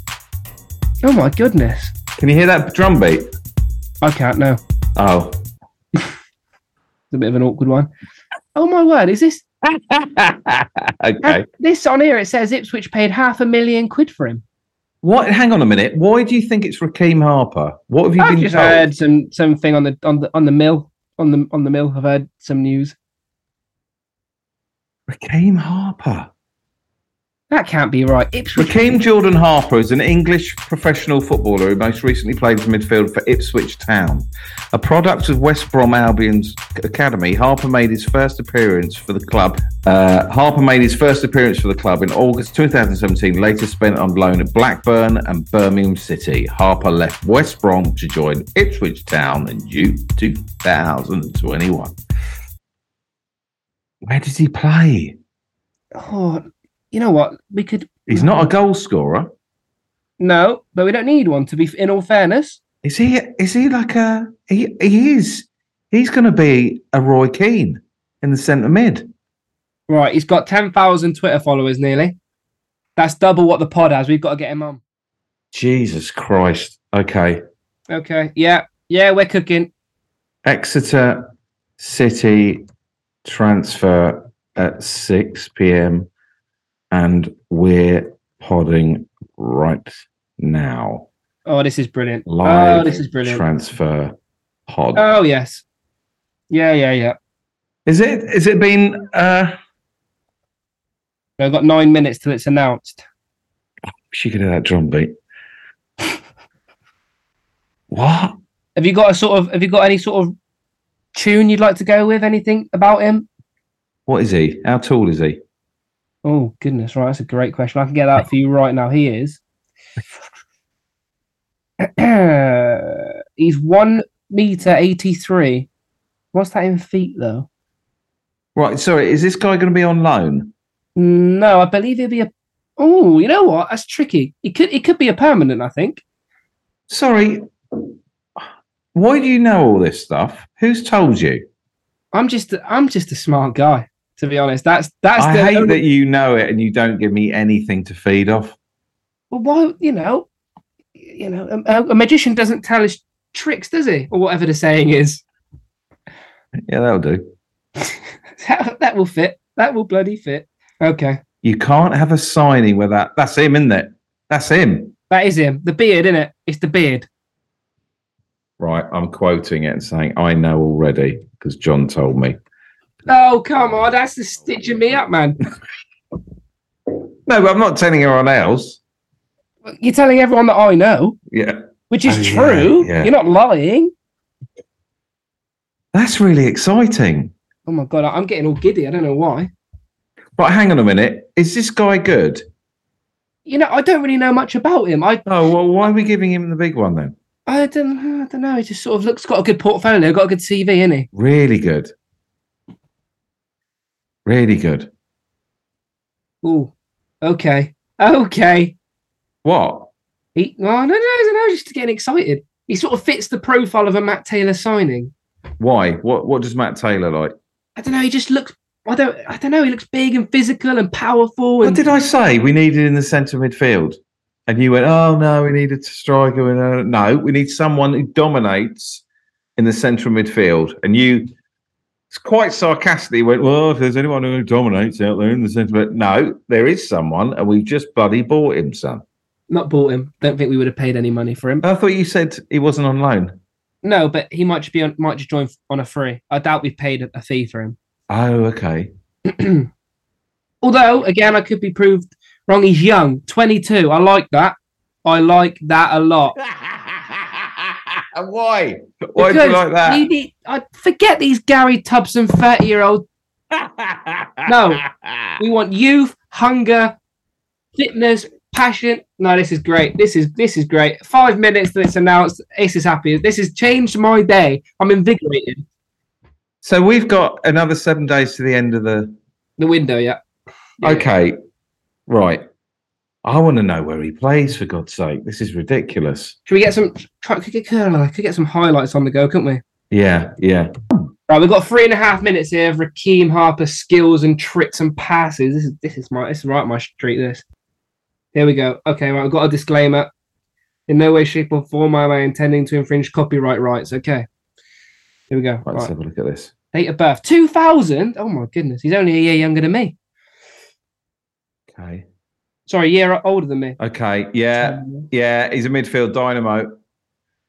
[SPEAKER 1] Oh my goodness,
[SPEAKER 2] Can you hear that drum beat?
[SPEAKER 1] I can't know.
[SPEAKER 2] Oh.
[SPEAKER 1] It's a bit of an awkward one. Oh my word, is this [laughs]
[SPEAKER 2] okay.
[SPEAKER 1] this on here? It says Ipswich paid half a million quid for him.
[SPEAKER 2] What? Hang on a minute. Why do you think it's Rekeem Harper? What have you
[SPEAKER 1] I've
[SPEAKER 2] been
[SPEAKER 1] just
[SPEAKER 2] told?
[SPEAKER 1] heard some something on the on the on the mill on the on the mill. I've heard some news.
[SPEAKER 2] Rekeem Harper.
[SPEAKER 1] That can't be right. Ipswich.
[SPEAKER 2] Rekeem Jordan Harper is an English professional footballer who most recently played as midfield for Ipswich Town. A product of West Brom Albion's academy, Harper made his first appearance for the club. Uh, Harper made his first appearance for the club in August 2017, later spent on loan at Blackburn and Birmingham City. Harper left West Brom to join Ipswich Town in June 2021. Where does he play?
[SPEAKER 1] Oh, you know what? We could.
[SPEAKER 2] He's not a goal scorer.
[SPEAKER 1] No, but we don't need one. To be in all fairness,
[SPEAKER 2] Is he? Is he like a? He he is. He's going to be a Roy Keane in the centre mid.
[SPEAKER 1] right? He's got ten thousand Twitter followers nearly. That's double what the pod has. We've got to get him on.
[SPEAKER 2] Jesus Christ. Okay.
[SPEAKER 1] Okay. Yeah. Yeah. We're cooking.
[SPEAKER 2] Exeter City transfer at six p.m. and we're podding right now.
[SPEAKER 1] Oh, this is brilliant.
[SPEAKER 2] Live
[SPEAKER 1] oh, this is brilliant.
[SPEAKER 2] transfer pod.
[SPEAKER 1] oh yes. Yeah. Yeah. Yeah.
[SPEAKER 2] is it? Is it been? uh
[SPEAKER 1] We've got nine minutes till it's announced.
[SPEAKER 2] She could hear that drum beat. what?
[SPEAKER 1] Have you got a sort of? Have you got any sort of tune you'd like to go with? Anything about him?
[SPEAKER 2] What is he? How tall is he?
[SPEAKER 1] Oh goodness, right. That's a great question. I can get that for you right now. He is. [clears throat] He's one meter eighty three. What's that in feet though?
[SPEAKER 2] Right. Sorry. Is this guy going to be on loan?
[SPEAKER 1] No, I believe he'll be a. Oh, you know what? That's tricky. It could. It could be a permanent. I think.
[SPEAKER 2] Sorry. Why do you know all this stuff? Who's told you?
[SPEAKER 1] I'm just. I'm just a smart guy. To be honest, that's that's
[SPEAKER 2] I
[SPEAKER 1] the.
[SPEAKER 2] hate
[SPEAKER 1] only-
[SPEAKER 2] that you know it and you don't give me anything to feed off.
[SPEAKER 1] Well, why? You know, you know, a, a magician doesn't tell his tricks, does he? Or whatever the saying is.
[SPEAKER 2] Yeah, that'll do. [laughs]
[SPEAKER 1] that, that will fit. that will bloody fit. Okay.
[SPEAKER 2] You can't have a signing with that. That's him, isn't it? That's him.
[SPEAKER 1] That is him. The beard, isn't it? It's the beard.
[SPEAKER 2] Right. I'm quoting it and saying, I know already because John told me.
[SPEAKER 1] Oh, come on. That's the oh, stitching me up, man. [laughs]
[SPEAKER 2] No, but I'm not telling anyone else.
[SPEAKER 1] You're telling everyone that I know,
[SPEAKER 2] Yeah.
[SPEAKER 1] which is
[SPEAKER 2] Oh,
[SPEAKER 1] true.
[SPEAKER 2] yeah.
[SPEAKER 1] You're not lying.
[SPEAKER 2] That's really exciting.
[SPEAKER 1] Oh my god, I'm getting all giddy. I don't know why.
[SPEAKER 2] But Hang on a minute. Is this guy good?
[SPEAKER 1] You know, I don't really know much about him. I
[SPEAKER 2] Oh, well, why are we giving him the big one then?
[SPEAKER 1] I don't I don't know. He just sort of looks got a good portfolio, got a good CV, isn't he?
[SPEAKER 2] Really good. Really good.
[SPEAKER 1] Ooh. Okay. Okay.
[SPEAKER 2] What?
[SPEAKER 1] He oh, no, no, no, no, just getting excited. He sort of fits the profile of a Matt Taylor signing.
[SPEAKER 2] Why? What? What does Matt Taylor like?
[SPEAKER 1] I don't know, he just looks I don't I don't know, he looks big and physical and powerful
[SPEAKER 2] What did I say we needed in the centre midfield? And you went, oh no, we needed a striker. And, uh, no, we need someone who dominates in the central midfield. And you quite sarcastically went, well, if there's anyone who dominates out there in the centre, but no, there is someone, and we've just bloody bought him, son.
[SPEAKER 1] not bought him. Don't think we would have paid any money for him.
[SPEAKER 2] I thought you said he wasn't on loan.
[SPEAKER 1] No, but he might just be on might just join on a free. I doubt we've paid a- a fee for him.
[SPEAKER 2] Oh, okay. [clears throat]
[SPEAKER 1] Although, again, I could be proved wrong. He's young, 22. I like that. I like that a lot. [laughs]
[SPEAKER 2] Why? Why do you
[SPEAKER 1] Because
[SPEAKER 2] like that?
[SPEAKER 1] we need- I forget these Gary Tubson 30 year old. [laughs] No. We want youth, hunger, fitness, passion. No, this is great. This is this is great. Five minutes that it's announced. Ace is happy. This has changed my day. I'm invigorated.
[SPEAKER 2] So we've got another seven days to the end of the
[SPEAKER 1] The window, yeah. Yeah.
[SPEAKER 2] Okay, right. I want to know where he plays. For God's sake, this is ridiculous.
[SPEAKER 1] Should we get some? Try, could get Curler. could get some highlights on the go, couldn't we?
[SPEAKER 2] Yeah, yeah.
[SPEAKER 1] Right, we've got three and a half minutes here of Rekeem Harper skills and tricks and passes. This is this is my this is right my street. This. Here we go. Okay, right, I've got a disclaimer. In no way, shape, or form am I intending to infringe copyright rights. Okay. Here we go.
[SPEAKER 2] Right, let's have a look at this.
[SPEAKER 1] Date of birth 2000. Oh my goodness, he's only a year younger than me.
[SPEAKER 2] Okay.
[SPEAKER 1] Sorry, a year older than me.
[SPEAKER 2] Okay. Yeah, yeah. He's a midfield dynamo.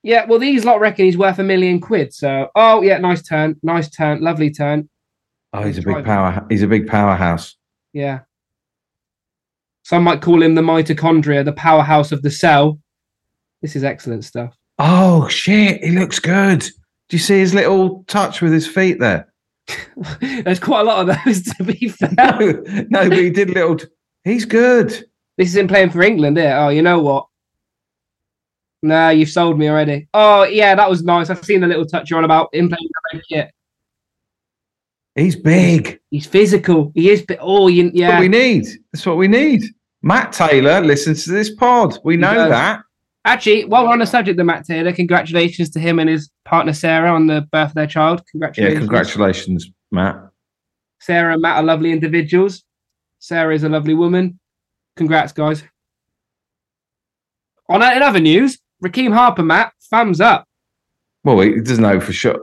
[SPEAKER 1] Yeah, well, these lot reckon he's worth a million quid. So, oh yeah, nice turn, nice turn, lovely turn.
[SPEAKER 2] Oh, he's a big power. He's a big powerhouse.
[SPEAKER 1] Yeah. Some might call him the mitochondria, the powerhouse of the cell. This is excellent stuff.
[SPEAKER 2] Oh shit! He looks good. Do you see his little touch with his feet there? [laughs]
[SPEAKER 1] There's quite a lot of those, [laughs] to be fair. [laughs]
[SPEAKER 2] No, no, but he did little. He's good.
[SPEAKER 1] This is him playing for England here. Oh, you know what? Nah, you've sold me already. Oh, yeah, that was nice. I've seen the little touch on about him playing the kit.
[SPEAKER 2] He's big.
[SPEAKER 1] He's physical. He is. But oh, you,
[SPEAKER 2] That's
[SPEAKER 1] yeah.
[SPEAKER 2] what we need. That's what we need. Matt Taylor listens to this pod. We know that.
[SPEAKER 1] Actually, while we're on the subject of Matt Taylor, congratulations to him and his partner Sarah on the birth of their child. Congratulations.
[SPEAKER 2] Yeah,
[SPEAKER 1] congratulations,
[SPEAKER 2] Matt.
[SPEAKER 1] Sarah and Matt are lovely individuals. Sarah is a lovely woman. Congrats, guys. On in other news, Rekeem Harper, Matt, thumbs up.
[SPEAKER 2] Well, he doesn't know for sure.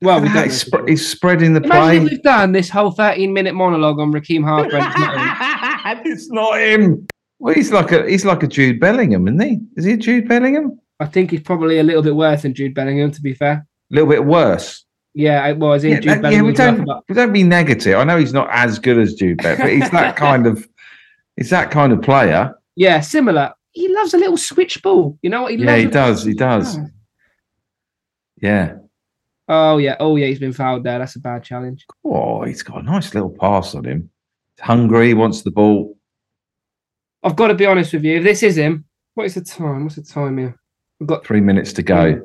[SPEAKER 1] Well, we don't
[SPEAKER 2] he's, sp- he's spreading the
[SPEAKER 1] Imagine
[SPEAKER 2] plane.
[SPEAKER 1] we've done this whole 13 minute monologue on Rekeem Harper. and it's not him. [laughs]
[SPEAKER 2] it's not him. Well, he's like a he's like a Jude Bellingham, isn't he? Is he a Jude Bellingham?
[SPEAKER 1] I think he's probably a little bit worse than Jude Bellingham, to be fair.
[SPEAKER 2] A little bit worse.
[SPEAKER 1] Yeah, it was in
[SPEAKER 2] Yeah,
[SPEAKER 1] Jude
[SPEAKER 2] that- yeah, we don't
[SPEAKER 1] about-
[SPEAKER 2] we don't be negative. I know he's not as good as Jude Bellingham, but he's that [laughs] kind of he's that kind of player.
[SPEAKER 1] yeah, similar. He loves a little switch ball. You know what? He
[SPEAKER 2] Yeah, he does. He does. Ah. Yeah.
[SPEAKER 1] Oh, yeah. Oh, yeah. He's been fouled there. That's a bad challenge.
[SPEAKER 2] Oh, he's got a nice little pass on him. He's hungry, wants the ball.
[SPEAKER 1] I've got to be honest with you. If this is him, what is the time? What's the time here? We've got
[SPEAKER 2] Three minutes to go.
[SPEAKER 1] Hmm.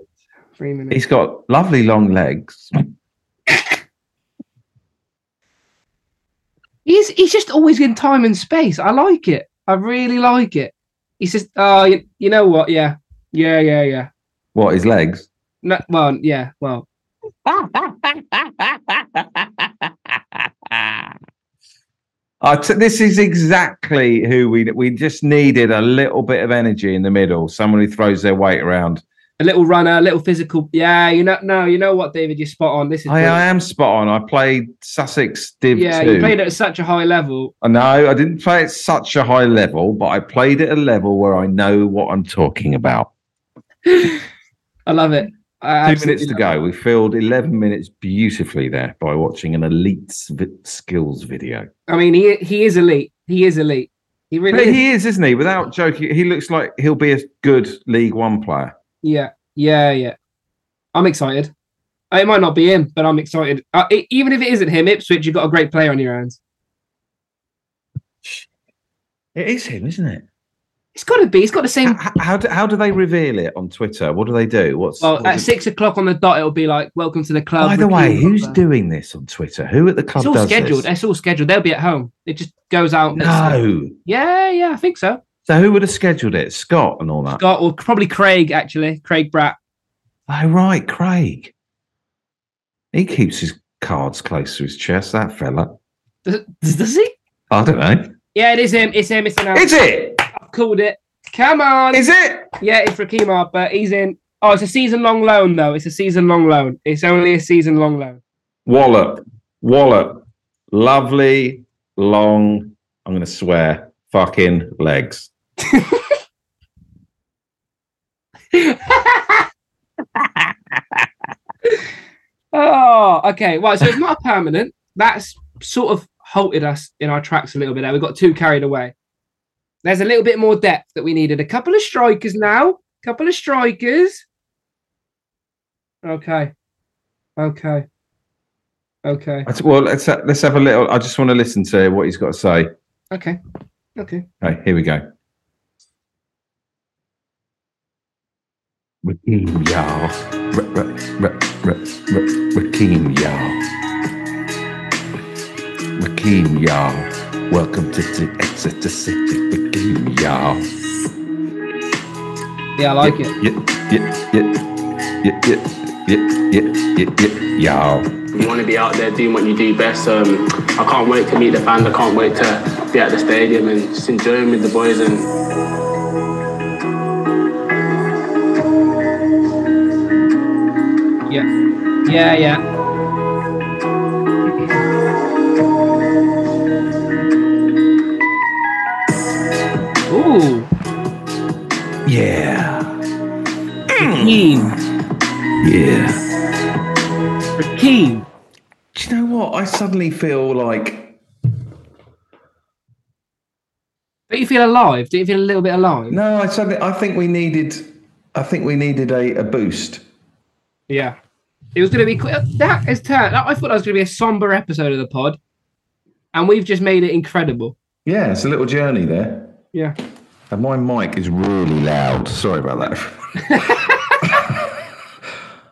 [SPEAKER 2] He's got lovely long legs.
[SPEAKER 1] He's he's just always in time and space. I like it. I really like it. He says, oh, you, you know what? Yeah, yeah, yeah, yeah.
[SPEAKER 2] What, his legs?
[SPEAKER 1] No, well, yeah, well,
[SPEAKER 2] t- this is exactly who we we just needed a little bit of energy in the middle. Someone who throws their weight around
[SPEAKER 1] a little runner, a little physical. Yeah, you know, no, you know what, David, you're spot on. This is
[SPEAKER 2] I. I am spot on. I played Sussex Div
[SPEAKER 1] yeah,
[SPEAKER 2] 2.
[SPEAKER 1] you played at such a high level.
[SPEAKER 2] No, I didn't play at such a high level, but I played at a level where I know what I'm talking about. [laughs]
[SPEAKER 1] I love it. I
[SPEAKER 2] Two minutes to go. We filled 11 minutes beautifully there by watching an elite skills video.
[SPEAKER 1] I mean, he he is elite. He is elite. He really is.
[SPEAKER 2] he is, isn't he? Without joking, he looks like he'll be a good League One player.
[SPEAKER 1] Yeah, yeah, yeah. I'm excited. It might not be him, but I'm excited. Uh, e- even if it isn't him, Ipswich, you've got a great player on your hands.
[SPEAKER 2] It is him, isn't it?
[SPEAKER 1] It's got to be. He's got the same.
[SPEAKER 2] How, how, do, how do they reveal it on Twitter? What do they do? What's,
[SPEAKER 1] Well,
[SPEAKER 2] what's
[SPEAKER 1] at
[SPEAKER 2] it-
[SPEAKER 1] six o'clock on the dot, it'll be like, "Welcome to the club."
[SPEAKER 2] By the way, who's doing this on Twitter? Who at the club
[SPEAKER 1] It's all scheduled.
[SPEAKER 2] this?
[SPEAKER 1] It's all scheduled. They'll be at home. It just goes out.
[SPEAKER 2] No.
[SPEAKER 1] Yeah, yeah, I think so.
[SPEAKER 2] So who would have scheduled it? Scott and all that.
[SPEAKER 1] Scott or probably Craig actually. Craig Bratt.
[SPEAKER 2] Oh right, Craig. He keeps his cards close to his chest. That fella.
[SPEAKER 1] Does, does he?
[SPEAKER 2] I don't know.
[SPEAKER 1] Yeah, it is him. It's him. It's an
[SPEAKER 2] Is it?
[SPEAKER 1] I've called it. Come on.
[SPEAKER 2] Is it?
[SPEAKER 1] Yeah, it's Rekeem but he's in. Oh, it's a season long loan though. It's a season long loan. It's only a season long loan.
[SPEAKER 2] Wallop. Wallop. Lovely, long. I'm going to swear. Fucking legs. [laughs]
[SPEAKER 1] oh, okay. Well, so it's not a permanent. That's sort of halted us in our tracks a little bit there. We got too carried away. There's a little bit more depth that we needed. A couple of strikers now. A couple of strikers. Okay. Okay. Okay.
[SPEAKER 2] Well, let's let's have a little. I just want to listen to what he's got to say.
[SPEAKER 1] Okay. Okay.
[SPEAKER 2] Okay, here we go. Rekeem, y'all. R- r- r- r- r- Rekeem, y'all. Rekeem, y'all. Welcome to the Exeter City, Rekeem, y'all.
[SPEAKER 1] Yeah, I like it.
[SPEAKER 2] Yeah, yeah, yeah, yeah, yeah, yeah, yeah, yeah, yeah, y'all.
[SPEAKER 3] You want to be out there doing what you do best. Um, I can't wait to meet the fans. I can't wait to be at the stadium and just enjoying with the boys. And
[SPEAKER 1] Yeah. Yeah, yeah. Ooh,
[SPEAKER 2] Yeah,
[SPEAKER 1] Rekeem.
[SPEAKER 2] yeah.
[SPEAKER 1] Rekeem.
[SPEAKER 2] Do you know what? I suddenly feel like
[SPEAKER 1] Don't you feel alive? Don't you feel a little bit alive?
[SPEAKER 2] no. I suddenly I think we needed. I think we needed a, a boost.
[SPEAKER 1] Yeah. It was going to be qu- that is turned. I thought that was going to be a somber episode of the pod, and we've just made it incredible.
[SPEAKER 2] Yeah, it's a little journey there.
[SPEAKER 1] Yeah.
[SPEAKER 2] And my mic is really loud. Sorry about that.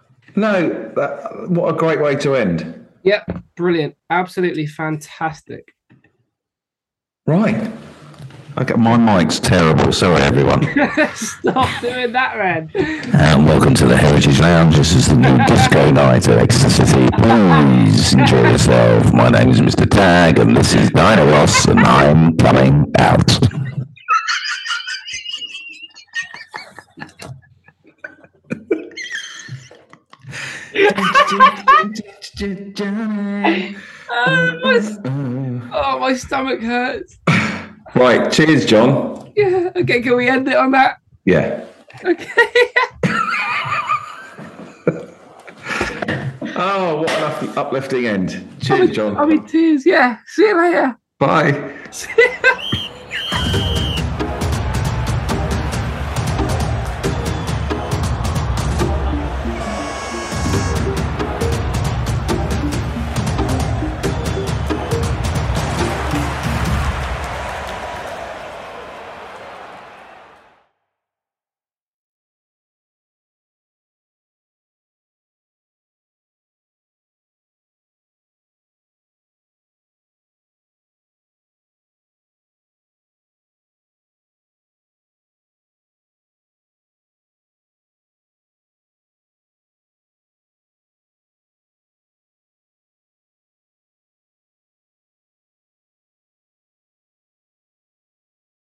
[SPEAKER 2] [laughs] no, that, what a great way to end.
[SPEAKER 1] Yep. Brilliant. Absolutely fantastic.
[SPEAKER 2] Right. Okay, my mic's terrible. Sorry, everyone. [laughs]
[SPEAKER 1] Stop doing that, Ren.
[SPEAKER 2] and welcome to the Heritage Lounge. This is the new [laughs] disco night at Exeter City. Please enjoy yourself. My name is Mr. Tagg, and this is Diana Ross, and I'm coming out.
[SPEAKER 1] Oh, [laughs] my, oh, my stomach hurts.
[SPEAKER 2] Right, cheers, Jon.
[SPEAKER 1] Yeah. Okay. Can we end it on that?
[SPEAKER 2] Yeah.
[SPEAKER 1] Okay. [laughs] [laughs]
[SPEAKER 2] Oh, what an up- uplifting end. Cheers, Jon.
[SPEAKER 1] I'm in tears. Yeah. See you later.
[SPEAKER 2] Bye.
[SPEAKER 1] See ya. [laughs]